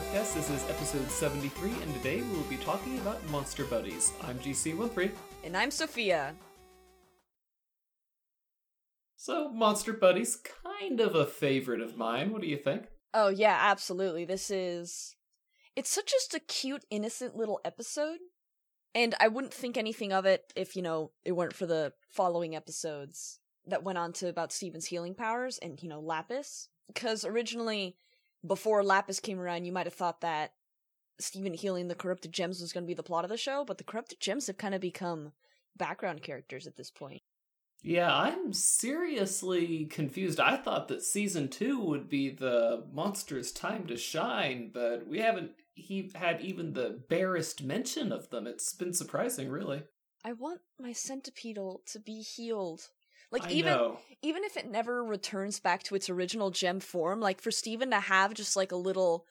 Steven Universe fan podcast. This is episode 73, and today we will be talking about Monster Buddies. I'm GC13. And I'm Sophia. So, Monster Buddies, kind of a favorite of mine. What do you think? Oh, yeah, absolutely. This is. It's such just a cute, innocent little episode. And I wouldn't think anything of it if, you know, it weren't for the following episodes that went on to about Steven's healing powers and, you know, Lapis. Because originally, before Lapis came around, you might have thought that Steven healing the corrupted gems was going to be the plot of the show, but the corrupted gems have kind of become background characters at this point. Yeah, I'm seriously confused. I thought that season two would be the monster's time to shine, but we haven't he had even the barest mention of them. It's been surprising, really. I want my Centipeetle to be healed. Like I even know. even if it never returns back to its original gem form, like for Steven to have just like a little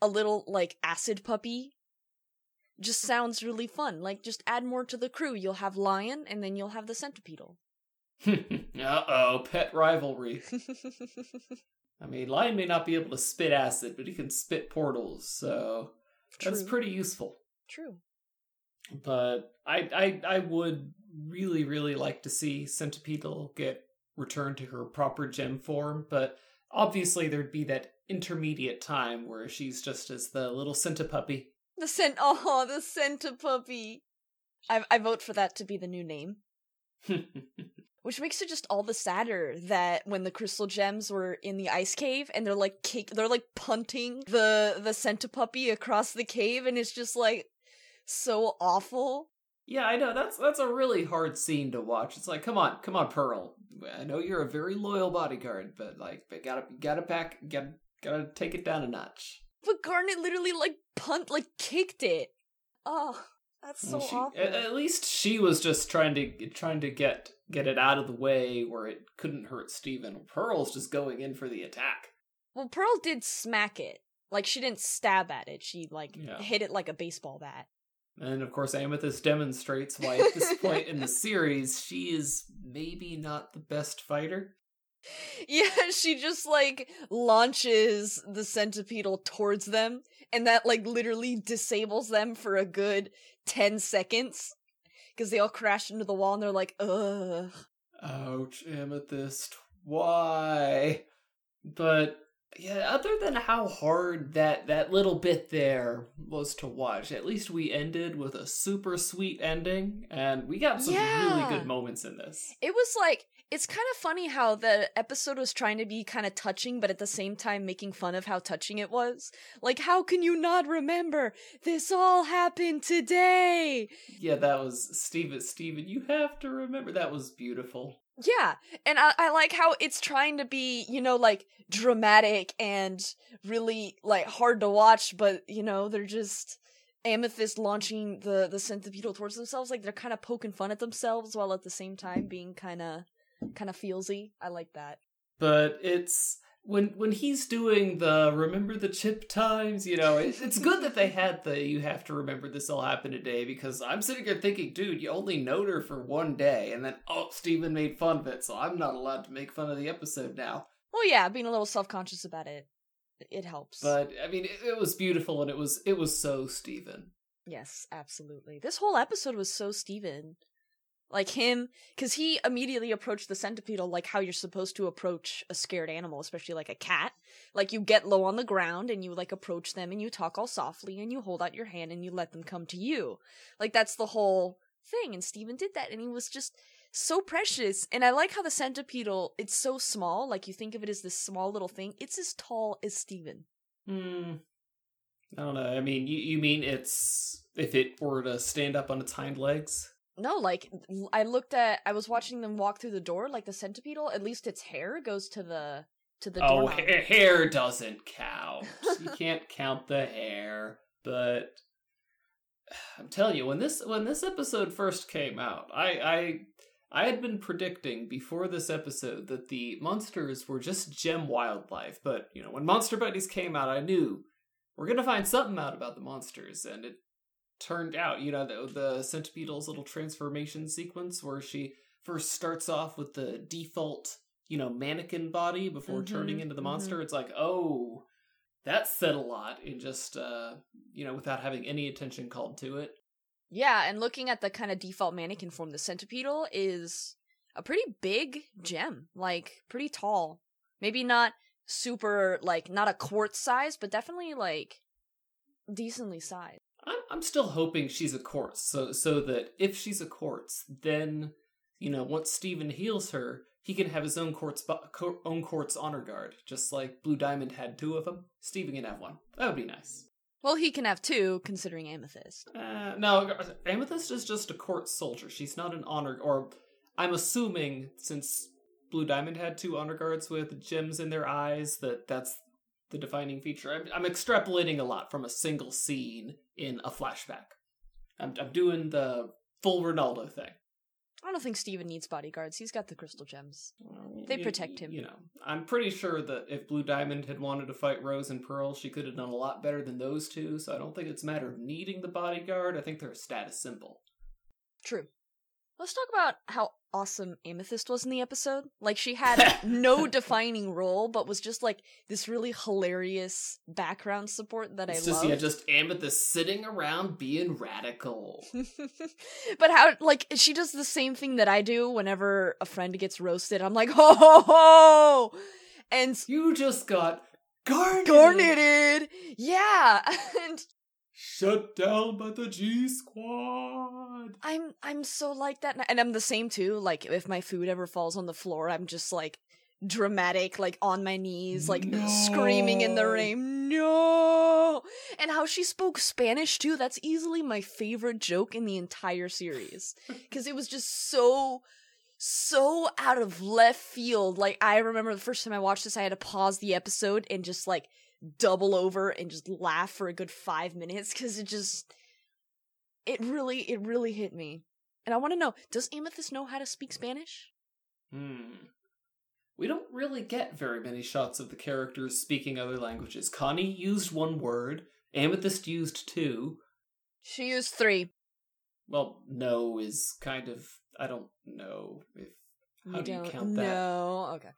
a little like acid puppy just sounds really fun. Like just add more to the crew. You'll have Lion and then you'll have the Centipeetle. uh oh, pet rivalry. I mean, Lion may not be able to spit acid, but he can spit portals, so that's pretty useful. True. But I, I, I would really, really like to see Centipeetle get returned to her proper gem form. But obviously, there'd be that intermediate time where she's just as the little Centipuppy. The cent oh the centipuppy. I I vote for that to be the new name. Which makes it just all the sadder that when the crystal gems were in the ice cave and they're like kick they're like punting the the centipuppy across the cave and it's just like so awful. yeah, I know that's that's a really hard scene to watch. It's like, come on, come on, Pearl. I know you're a very loyal bodyguard, but like, but gotta gotta pack, gotta gotta take it down a notch. But Garnet literally like punt like kicked it. Oh, that's so she, awful. At, at least she was just trying to trying to get get it out of the way where it couldn't hurt Steven. Pearl's just going in for the attack. well, Pearl did smack it. Like she didn't stab at it. She like Yeah. hit it like a baseball bat. And of course, Amethyst demonstrates why at this point in the series she is maybe not the best fighter. Yeah, she just like launches the Centipeetle towards them, and that like literally disables them for a good 10 seconds. Because they all crash into the wall and they're like, ugh. Ouch, Amethyst. Why? But yeah, other than how hard that that little bit there was to watch, at least we ended with a super sweet ending, and we got some really good moments in this. It was like, it's kind of funny how the episode was trying to be kind of touching, but at the same time making fun of how touching it was. Like, how can you not remember? This all happened today! Yeah, that was Steven. Steven, you have to remember that was beautiful. Yeah, and I, I like how it's trying to be, you know, like dramatic and really like hard to watch, but you know, they're just Amethyst launching the the Centipeetle towards themselves, like they're kind of poking fun at themselves while at the same time being kind of kind of feelsy. I like that. But it's when when he's doing the remember the chip times, you know, it, it's good that they had the you have to remember this all happened today because I'm sitting here thinking, dude, you only knowed her for one day, and then oh, Steven made fun of it, so I'm not allowed to make fun of the episode now. Well, yeah, being a little self conscious about it, it helps. But I mean, it, it was beautiful, and it was it was so Steven. Yes, absolutely. This whole episode was so Steven. Like him, because he immediately approached the Centipeetle like how you're supposed to approach a scared animal, especially like a cat. Like you get low on the ground and you like approach them and you talk all softly and you hold out your hand and you let them come to you. Like that's the whole thing. And Steven did that and he was just so precious. And I like how the Centipeetle, it's so small. Like you think of it as this small little thing. It's as tall as Steven. Hmm. I don't know. I mean, you you mean it's if it were to stand up on its hind legs? No, like I looked at I was watching them walk through the door like the Centipeetle, at least its hair goes to the to the oh, ha- hair doesn't count. you can't count the hair. But I'm telling you, when this when this episode first came out, I I I had been predicting before this episode that the monsters were just gem wildlife. But you know, when Monster Buddies came out, I knew we're gonna find something out about the monsters, and it turned out, you know, the, the Centipeetle's little transformation sequence where she first starts off with the default, you know, mannequin body before Mhm, turning into the monster. It's like, oh, that said a lot in just uh you know without having any attention called to it. Yeah, and looking at the kind of default mannequin form, the Centipeetle is a pretty big gem, like pretty tall. Maybe not super like not a quartz size, but definitely like decently sized. I'm I'm still hoping she's a quartz, so so that if she's a quartz, then you know once Steven heals her, he can have his own quartz co- own quartz honor guard, just like Blue Diamond had two of them. Steven can have one. That would be nice. Well, he can have two, considering Amethyst. Uh, no, Amethyst is just a quartz soldier. She's not an honor, or I'm assuming since Blue Diamond had two honor guards with gems in their eyes, that that's the defining feature. I'm, I'm extrapolating a lot from a single scene in a flashback. I'm, I'm doing the full Ronaldo thing. I don't think Steven needs bodyguards. He's got the crystal gems. They protect him. You know, I'm pretty sure that if Blue Diamond had wanted to fight Rose and Pearl, she could have done a lot better than those two. So I don't think it's a matter of needing the bodyguard. I think they're a status symbol. True. Let's talk about how awesome Amethyst was in the episode. Like she had no defining role, but was just like this really hilarious background support that it's I love. yeah, just Amethyst sitting around being radical. but how like she does the same thing that I do whenever a friend gets roasted. I'm like, ho ho ho, and you just got garneted. garneted. Yeah, and shut down by the G Squad. I'm I'm so like that, and I'm the same too. Like if my food ever falls on the floor, I'm just like dramatic, like on my knees, like No. screaming in the rain. No, and how she spoke Spanish too. That's easily my favorite joke in the entire series because it was just so so out of left field. Like I remember the first time I watched this, I had to pause the episode and just like double over and just laugh for a good five minutes because it just it really it really hit me and i want to know does amethyst know how to speak spanish Hmm. We don't really get very many shots of the characters speaking other languages. Connie used one word. Amethyst used two. she used three Well, no is kind of I don't know if how you do you don't count that? no okay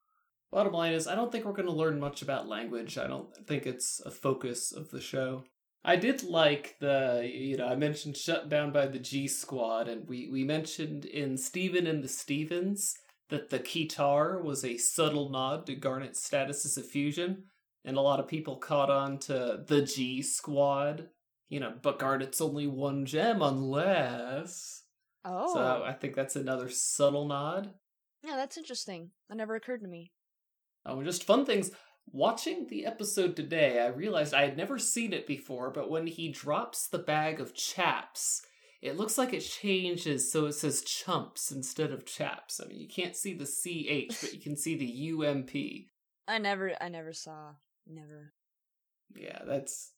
Bottom line is, I don't think we're going to learn much about language. I don't think it's a focus of the show. I did like the, you know, I mentioned shut down by the G Squad, and we, we mentioned in Steven and the Stevens that the keytar was a subtle nod to Garnet's status as a fusion, and a lot of people caught on to the G Squad. You know, but Garnet's only one gem unless. oh So I think that's another subtle nod. yeah that's interesting that never occurred to me Oh, just fun things. Watching the episode today, I realized I had never seen it before, but when he drops the bag of chaps, it looks like it changes so it says chumps instead of chaps. I mean, you can't see the CH, but you can see the UMP. i never i never saw never Yeah, that's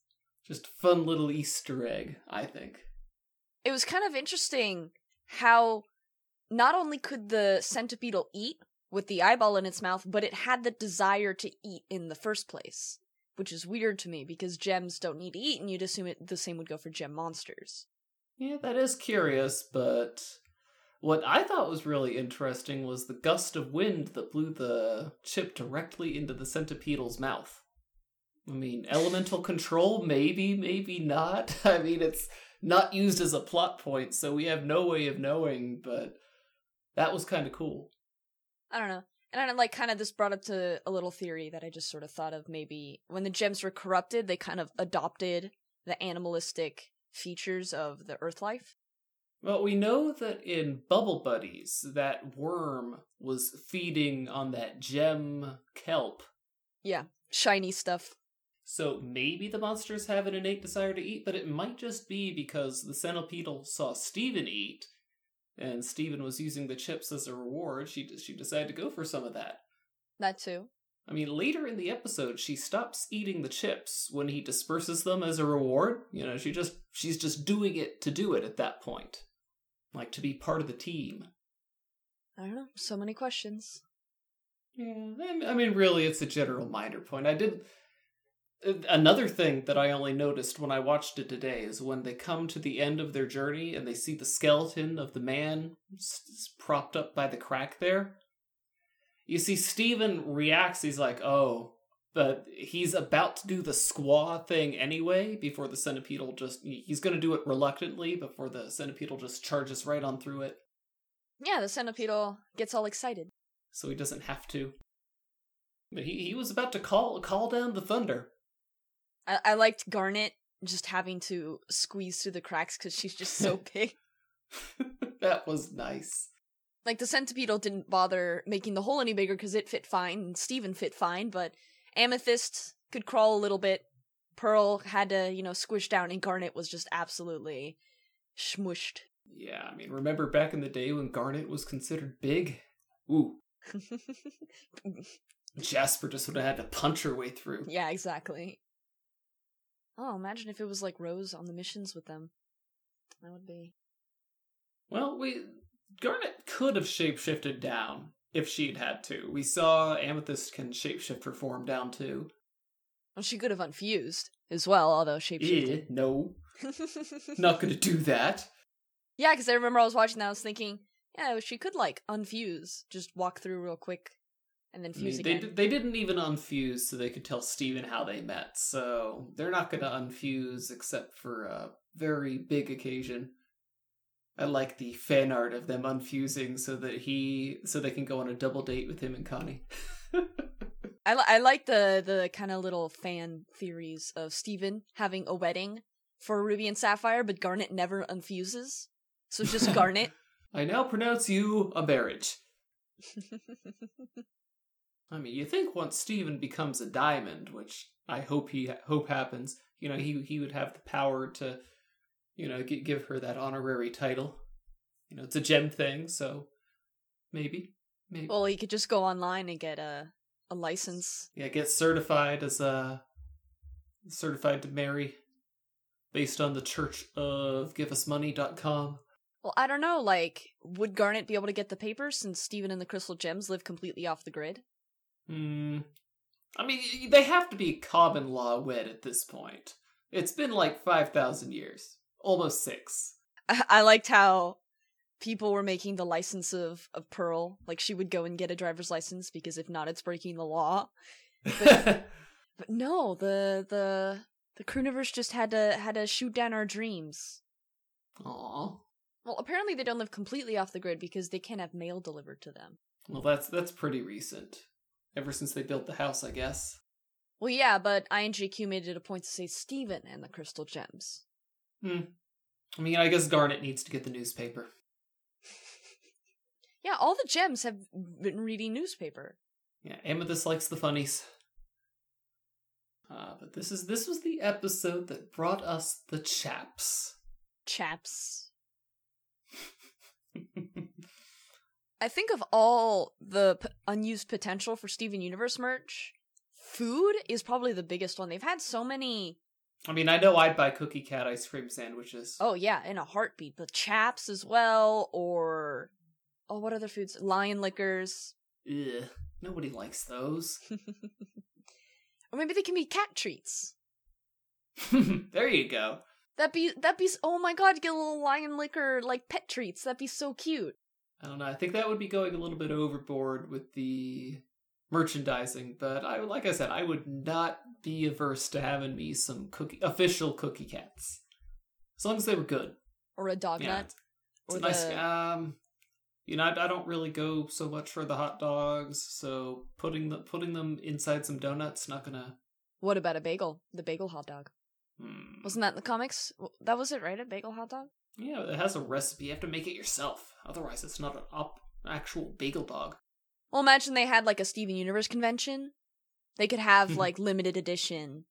just a fun little Easter egg, I think. it was kind of interesting how not only could the Centipeetle eat with the eyeball in its mouth, but it had the desire to eat in the first place, which is weird to me because gems don't need to eat, and you'd assume it the same would go for gem monsters. Yeah, that is curious, but what I thought was really interesting was the gust of wind that blew the chip directly into the Centipeetle's mouth. I mean, elemental control, maybe, maybe not. I mean, it's not used as a plot point, so we have no way of knowing, but that was kind of cool. I don't know. And I like kind of this brought up to a little theory that I just sort of thought of maybe when the gems were corrupted, they kind of adopted the animalistic features of the earth life. Well, we know that in Bubble Buddies, that worm was feeding on that gem kelp Yeah, shiny stuff. So maybe the monsters have an innate desire to eat, but it might just be because the Centipeetle saw Steven eat, and Steven was using the chips as a reward. She she decided to go for some of that. That too. I mean, later in the episode, she stops eating the chips when he disperses them as a reward. You know, she just she's just doing it to do it at that point, like to be part of the team. I don't know. So many questions. Yeah, I mean, really, it's a general minor point. I did. Another thing that I only noticed when I watched it today is when they come to the end of their journey and they see the skeleton of the man propped up by the crack there. You see, Steven reacts, he's like, oh, but he's about to do the squaw thing anyway before the Centipeetle just he's going to do it reluctantly before the Centipeetle just charges right on through it Yeah, the Centipeetle gets all excited. so he doesn't have to but he, he was about to call call down the thunder I, I liked Garnet just having to squeeze through the cracks because she's just so big. that was nice Like the Centipeetle didn't bother making the hole any bigger because it fit fine, and Steven fit fine, but Amethyst could crawl a little bit. Pearl had to, you know, squish down, and Garnet was just absolutely smushed. yeah i mean remember back in the day when garnet was considered big ooh jasper just would have had to punch her way through yeah, exactly. Oh, imagine if it was like Rose on the missions with them. That would be. Well, we Garnet could have shapeshifted down if she'd had to. We saw Amethyst can shapeshift her form down too. Well, she could have unfused as well, although shapeshifted. Eh, no, not gonna do that. yeah, because I remember I was watching that, I was thinking, yeah, she could like unfuse, just walk through real quick, and then I fuse mean, they again. d- they didn't even unfuse, so they could tell Steven how they met. So they're not gonna unfuse except for a very big occasion. I like the fan art of them unfusing so that he so they can go on a double date with him and Connie. I, li- I like the the kind of little fan theories of Steven having a wedding for Ruby and Sapphire, but Garnet never unfuses. So it's just Garnet. I now pronounce you a marriage. I mean, you think once Steven becomes a diamond, which I hope he hope happens, you know, he he would have the power to, you know, g- give her that honorary title. You know, it's a gem thing, so maybe, maybe, well, he could just go online and get a a license. yeah, get certified as a certified to marry, based on the Church of GiveUsMoney.com. Well, I don't know. Like, would Garnet be able to get the papers since Steven and the Crystal Gems live completely off the grid? Hmm. I mean, they have to be common law wed at this point. It's been like 5,000 years. Almost six. I, liked how people were making the license of, of Pearl. Like, she would go and get a driver's license because if not, it's breaking the law. But no, the the the Crewniverse just had to had to shoot down our dreams. Aw. Well, apparently they don't live completely off the grid because they can't have mail delivered to them. Well, that's that's pretty recent. Ever since they built the house, I guess. Well, yeah, but Ian JQ made it a point to say Steven and the Crystal Gems. Hmm. I mean, I guess Garnet needs to get the newspaper. Yeah, all the gems have been reading newspaper. Yeah, Amethyst likes the funnies. Uh, but this is this was the episode that brought us the chaps. Chaps. I think of all the p- unused potential for Steven Universe merch, food is probably the biggest one. They've had so many. I mean, I know I'd buy Cookie Cat ice cream sandwiches. Oh yeah, in a heartbeat. But chaps as well, or oh, what other foods? Lion Lickers, Ugh, nobody likes those. or maybe they can be cat treats. there you go. That'd be that'd be oh my god, get a little Lion Licker like pet treats. That'd be so cute. I don't know. I think that would be going a little bit overboard with the merchandising, but I like I said, I would not be averse to having me some cookie official cookie cats, as long as they were good. Or a dog yeah, nut. Or a nice. the- Um, you know, I, I don't really go so much for the hot dogs, so putting the putting them inside some donuts not gonna. What about a bagel? The bagel hot dog. Hmm. Wasn't that in the comics? That was it, right? A bagel hot dog? Yeah, it has a recipe. You have to make it yourself. Otherwise, it's not an op- actual bagel dog. Well, imagine they had like a Steven Universe convention. They could have hmm. like limited edition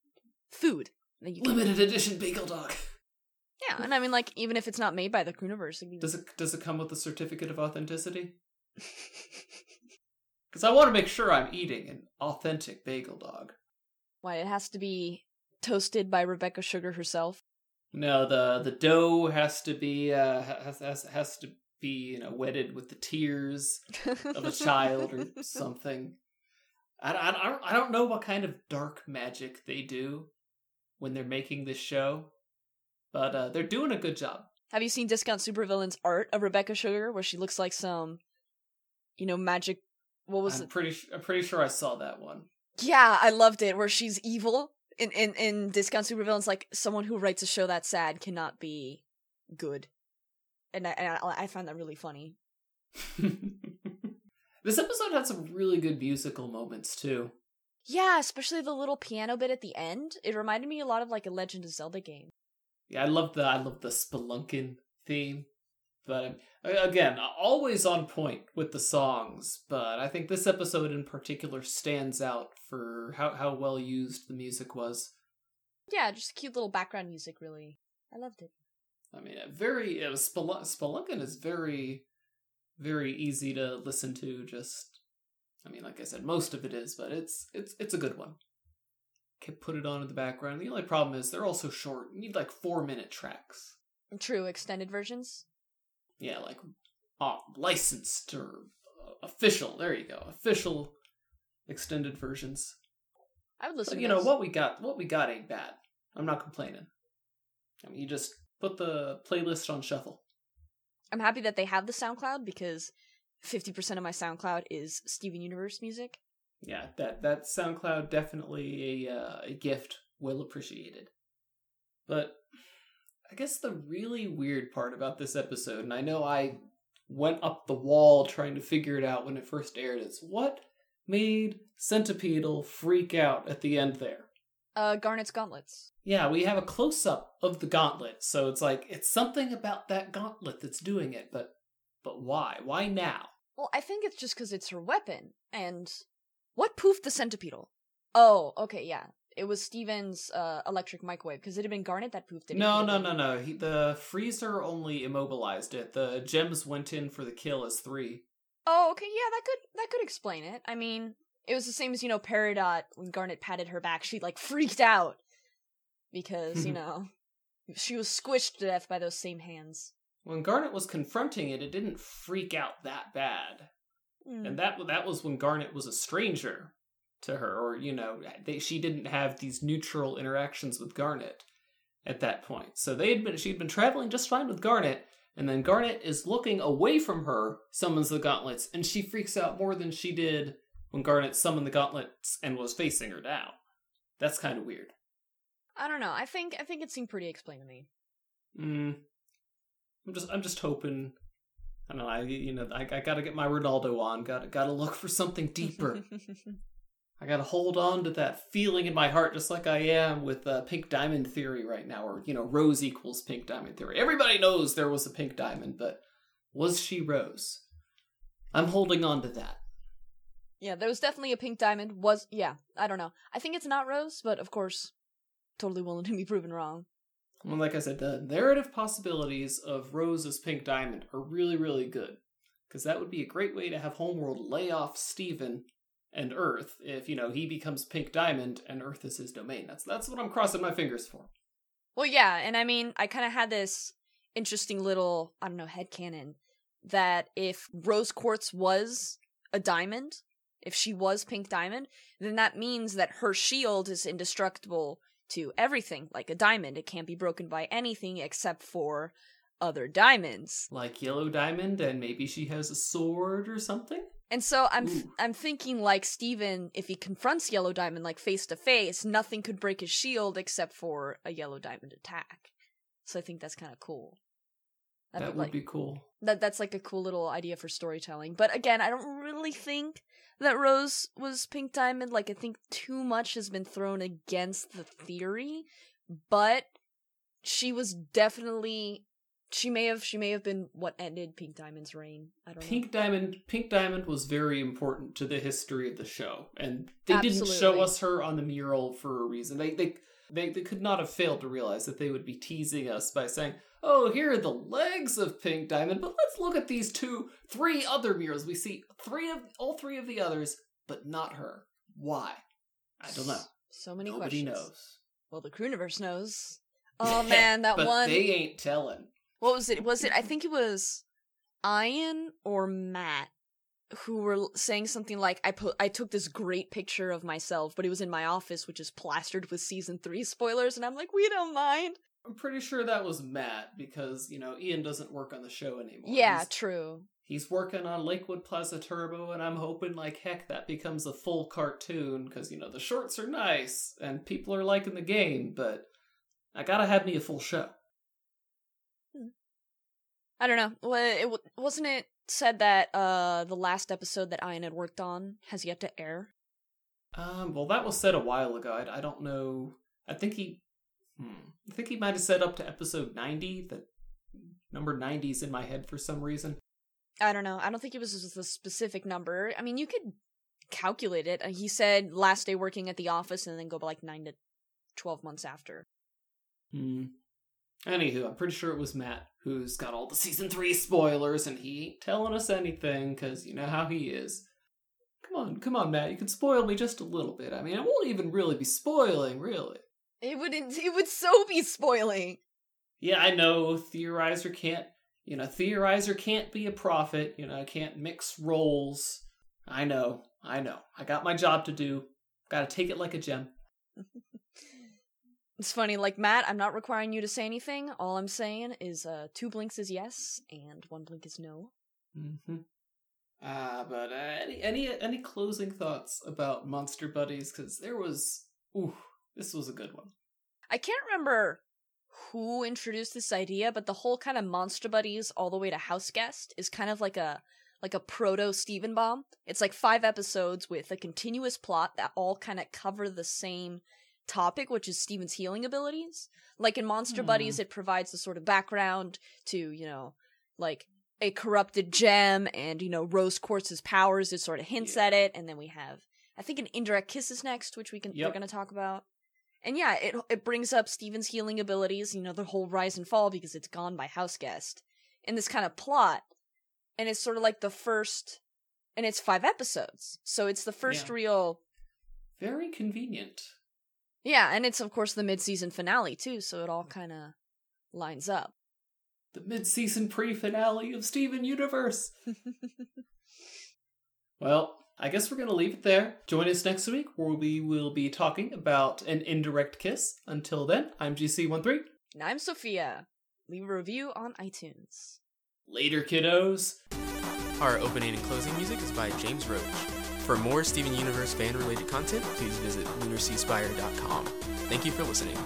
food. that you can- Limited edition bagel dog. Yeah, and I mean, like, even if it's not made by the Crewniverse, it'd Does it does it come with a certificate of authenticity? Because I want to make sure I'm eating an authentic bagel dog. why it has to be toasted by Rebecca Sugar herself. No, the the dough has to be uh, has has has to be you know wedded with the tears of a child or something. I, I, I don't I don't know what kind of dark magic they do when they're making this show, but uh, they're doing a good job. Have you seen Discount Supervillain's art of Rebecca Sugar, where she looks like some, you know, magic? What was I'm it? pretty I'm pretty sure I saw that one. Yeah, I loved it where she's evil in in in Discount Supervillains. Like someone who writes a show that's sad cannot be good, and I and I, I found that really funny. this episode had some really good musical moments too. Yeah, especially the little piano bit at the end. It reminded me a lot of like a Legend of Zelda game. Yeah, I love the I love the spelunking theme, but um, again, always on point with the songs. But I think this episode in particular stands out for how how well used the music was. Yeah, just cute little background music. Really, I loved it. I mean, very it was Spelun- Spelunking is very very easy to listen to. Just, I mean, like I said, most of it is, but it's it's it's a good one. Can put it on in the background. The only problem is they're also short. You need like four minute tracks. True, extended versions. Yeah, like uh, licensed or uh, official. There you go, official extended versions. I would listen. But, you know what we got? What we got ain't bad. I'm not complaining. I mean, you just put the playlist on shuffle. I'm happy that they have the SoundCloud because 50% of my SoundCloud is Steven Universe music. Yeah, that that SoundCloud definitely a uh, a gift, well appreciated. But I guess the really weird part about this episode, and I know I went up the wall trying to figure it out when it first aired, is what made Centipeetle freak out at the end there. Uh, Garnet's gauntlets. Yeah, we have a close up of the gauntlet, so it's like it's something about that gauntlet that's doing it, but but why? Why now? Well, I think it's just because it's her weapon. And what poofed the Centipeetle? Oh, okay, yeah. It was Steven's uh, electric microwave because it had been Garnet that poofed it. No, no, no, no. He, the freezer only immobilized it. The gems went in for the kill as three. Oh, okay, yeah, that could that could explain it. I mean, it was the same as you know Peridot when Garnet patted her back. She like freaked out because you know she was squished to death by those same hands. When Garnet was confronting it, it didn't freak out that bad, Mm. and that that was when Garnet was a stranger to her, or you know, they, she didn't have these neutral interactions with Garnet at that point. So they had been she'd been traveling just fine with Garnet, and then Garnet is looking away from her, summons the gauntlets, and she freaks out more than she did when Garnet summoned the gauntlets and was facing her down. That's kind of weird. I don't know. I think I think it seemed pretty explained to me. Mm. I'm just I'm just hoping. I don't know. I you know I, I gotta get my Ronaldo on. Gotta gotta look for something deeper. I gotta hold on to that feeling in my heart, just like I am with uh, Pink Diamond theory right now, or you know, Rose equals Pink Diamond theory. Everybody knows there was a Pink Diamond, but was she Rose? I'm holding on to that. yeah, there was definitely a pink diamond. Was yeah, I don't know. I think it's not Rose, but of course, totally willing to be proven wrong. Well, like I said, the narrative possibilities of Rose as Pink Diamond are really, really good. Because that would be a great way to have Homeworld lay off Steven and Earth if, you know, he becomes Pink Diamond and Earth is his domain. That's that's what I'm crossing my fingers for. Well, yeah, and I mean, I kind of had this interesting little, I don't know, head headcanon that if Rose Quartz was a diamond, if she was Pink Diamond, then that means that her shield is indestructible to everything, like a diamond. It can't be broken by anything except for other diamonds. Like Yellow Diamond, and maybe she has a sword or something? And so I'm. I'm thinking like Steven, if he confronts Yellow Diamond like face to face, nothing could break his shield except for a Yellow Diamond attack. So I think that's kind of cool. That be would like, be cool. that that's like a cool little idea for storytelling. But again, I don't really think that Rose was Pink Diamond. Like I think too much has been thrown against the theory, but she was definitely she may have she may have been what ended Pink Diamond's reign. I don't know. Pink Diamond Pink Diamond was very important to the history of the show. And they didn't show us her on the mural for a reason. They they they, they could not have failed to realize that they would be teasing us by saying, "Oh, here are the legs of Pink Diamond, but let's look at these two, three other murals. We see three of all three of the others, but not her. Why? I don't know. So many Nobody questions. Nobody knows. Well, the Crewniverse knows. Oh man, that but one. they ain't telling. What was it? Was it? I think it was Ian or Matt who were saying something like, "I put, I took this great picture of myself, but it was in my office, which is plastered with season three spoilers." And I'm like, "We don't mind." I'm pretty sure that was Matt because you know Ian doesn't work on the show anymore. Yeah, He's- true. he's working on Lakewood Plaza Turbo, and I'm hoping like heck that becomes a full cartoon because you know the shorts are nice and people are liking the game, but I gotta have me a full show. I don't know. It wa- wasn't it said that uh the last episode that Ian had worked on has yet to air. Um, well, that was said a while ago. I, I don't know. I think he, hmm, I think he might have said up to episode ninety. That number ninety is in my head for some reason. I don't know. I don't think it was just a specific number. I mean, you could calculate it. Uh, He said last day working at the office and then go by like 9 to 12 months after. Hmm. Anywho, I'm pretty sure it was Matt who's got all the season three spoilers, and he ain't telling us anything because you know how he is. Come on, come on, Matt. You can spoil me just a little bit. I mean, it won't even really be spoiling, really. It would it would so be spoiling. Yeah, I know. Theorizer can't, you know, Theorizer can't be a prophet. You know, I can't mix roles. I know, I know. I got my job to do. Got to take it like a gem. It's funny, like Matt, I'm not requiring you to say anything. All I'm saying is uh two blinks is yes and one blink is no. Mm-hmm. Ah, but uh, any any any closing thoughts about Monster Buddies? Because there was, ooh, this was a good one. I can't remember who introduced this idea, but the whole kind of monster buddies all the way to house guest is kind of like a like a proto Steven bomb. It's like five episodes with a continuous plot that all kind of cover the same topic, which is Steven's healing abilities. Like in Monster Hmm. Buddies, it provides the sort of background to, you know, like a corrupted gem and, you know, Rose Quartz's powers. It sort of hints Yeah. at it. And then we have, I think, an indirect kiss is next, which we can, Yep. we're going to talk about. And yeah, it it brings up Steven's healing abilities, you know, the whole rise and fall because it's gone by house guest. In this kind of plot. And it's sort of like the first and it's five episodes. So it's the first Yeah. real Very convenient. Yeah, and it's of course the mid-season finale too, so it all kind of lines up. The mid-season pre-finale of Steven Universe. Well, I guess we're going to leave it there. Join us next week where we will be talking about an indirect kiss. Until then, I'm GC13. and I'm Sophia. Leave a review on iTunes. Later, kiddos. Our opening and closing music is by James Roach. For more Steven Universe fan related content, please visit lunarseaspire.com. Thank you for listening.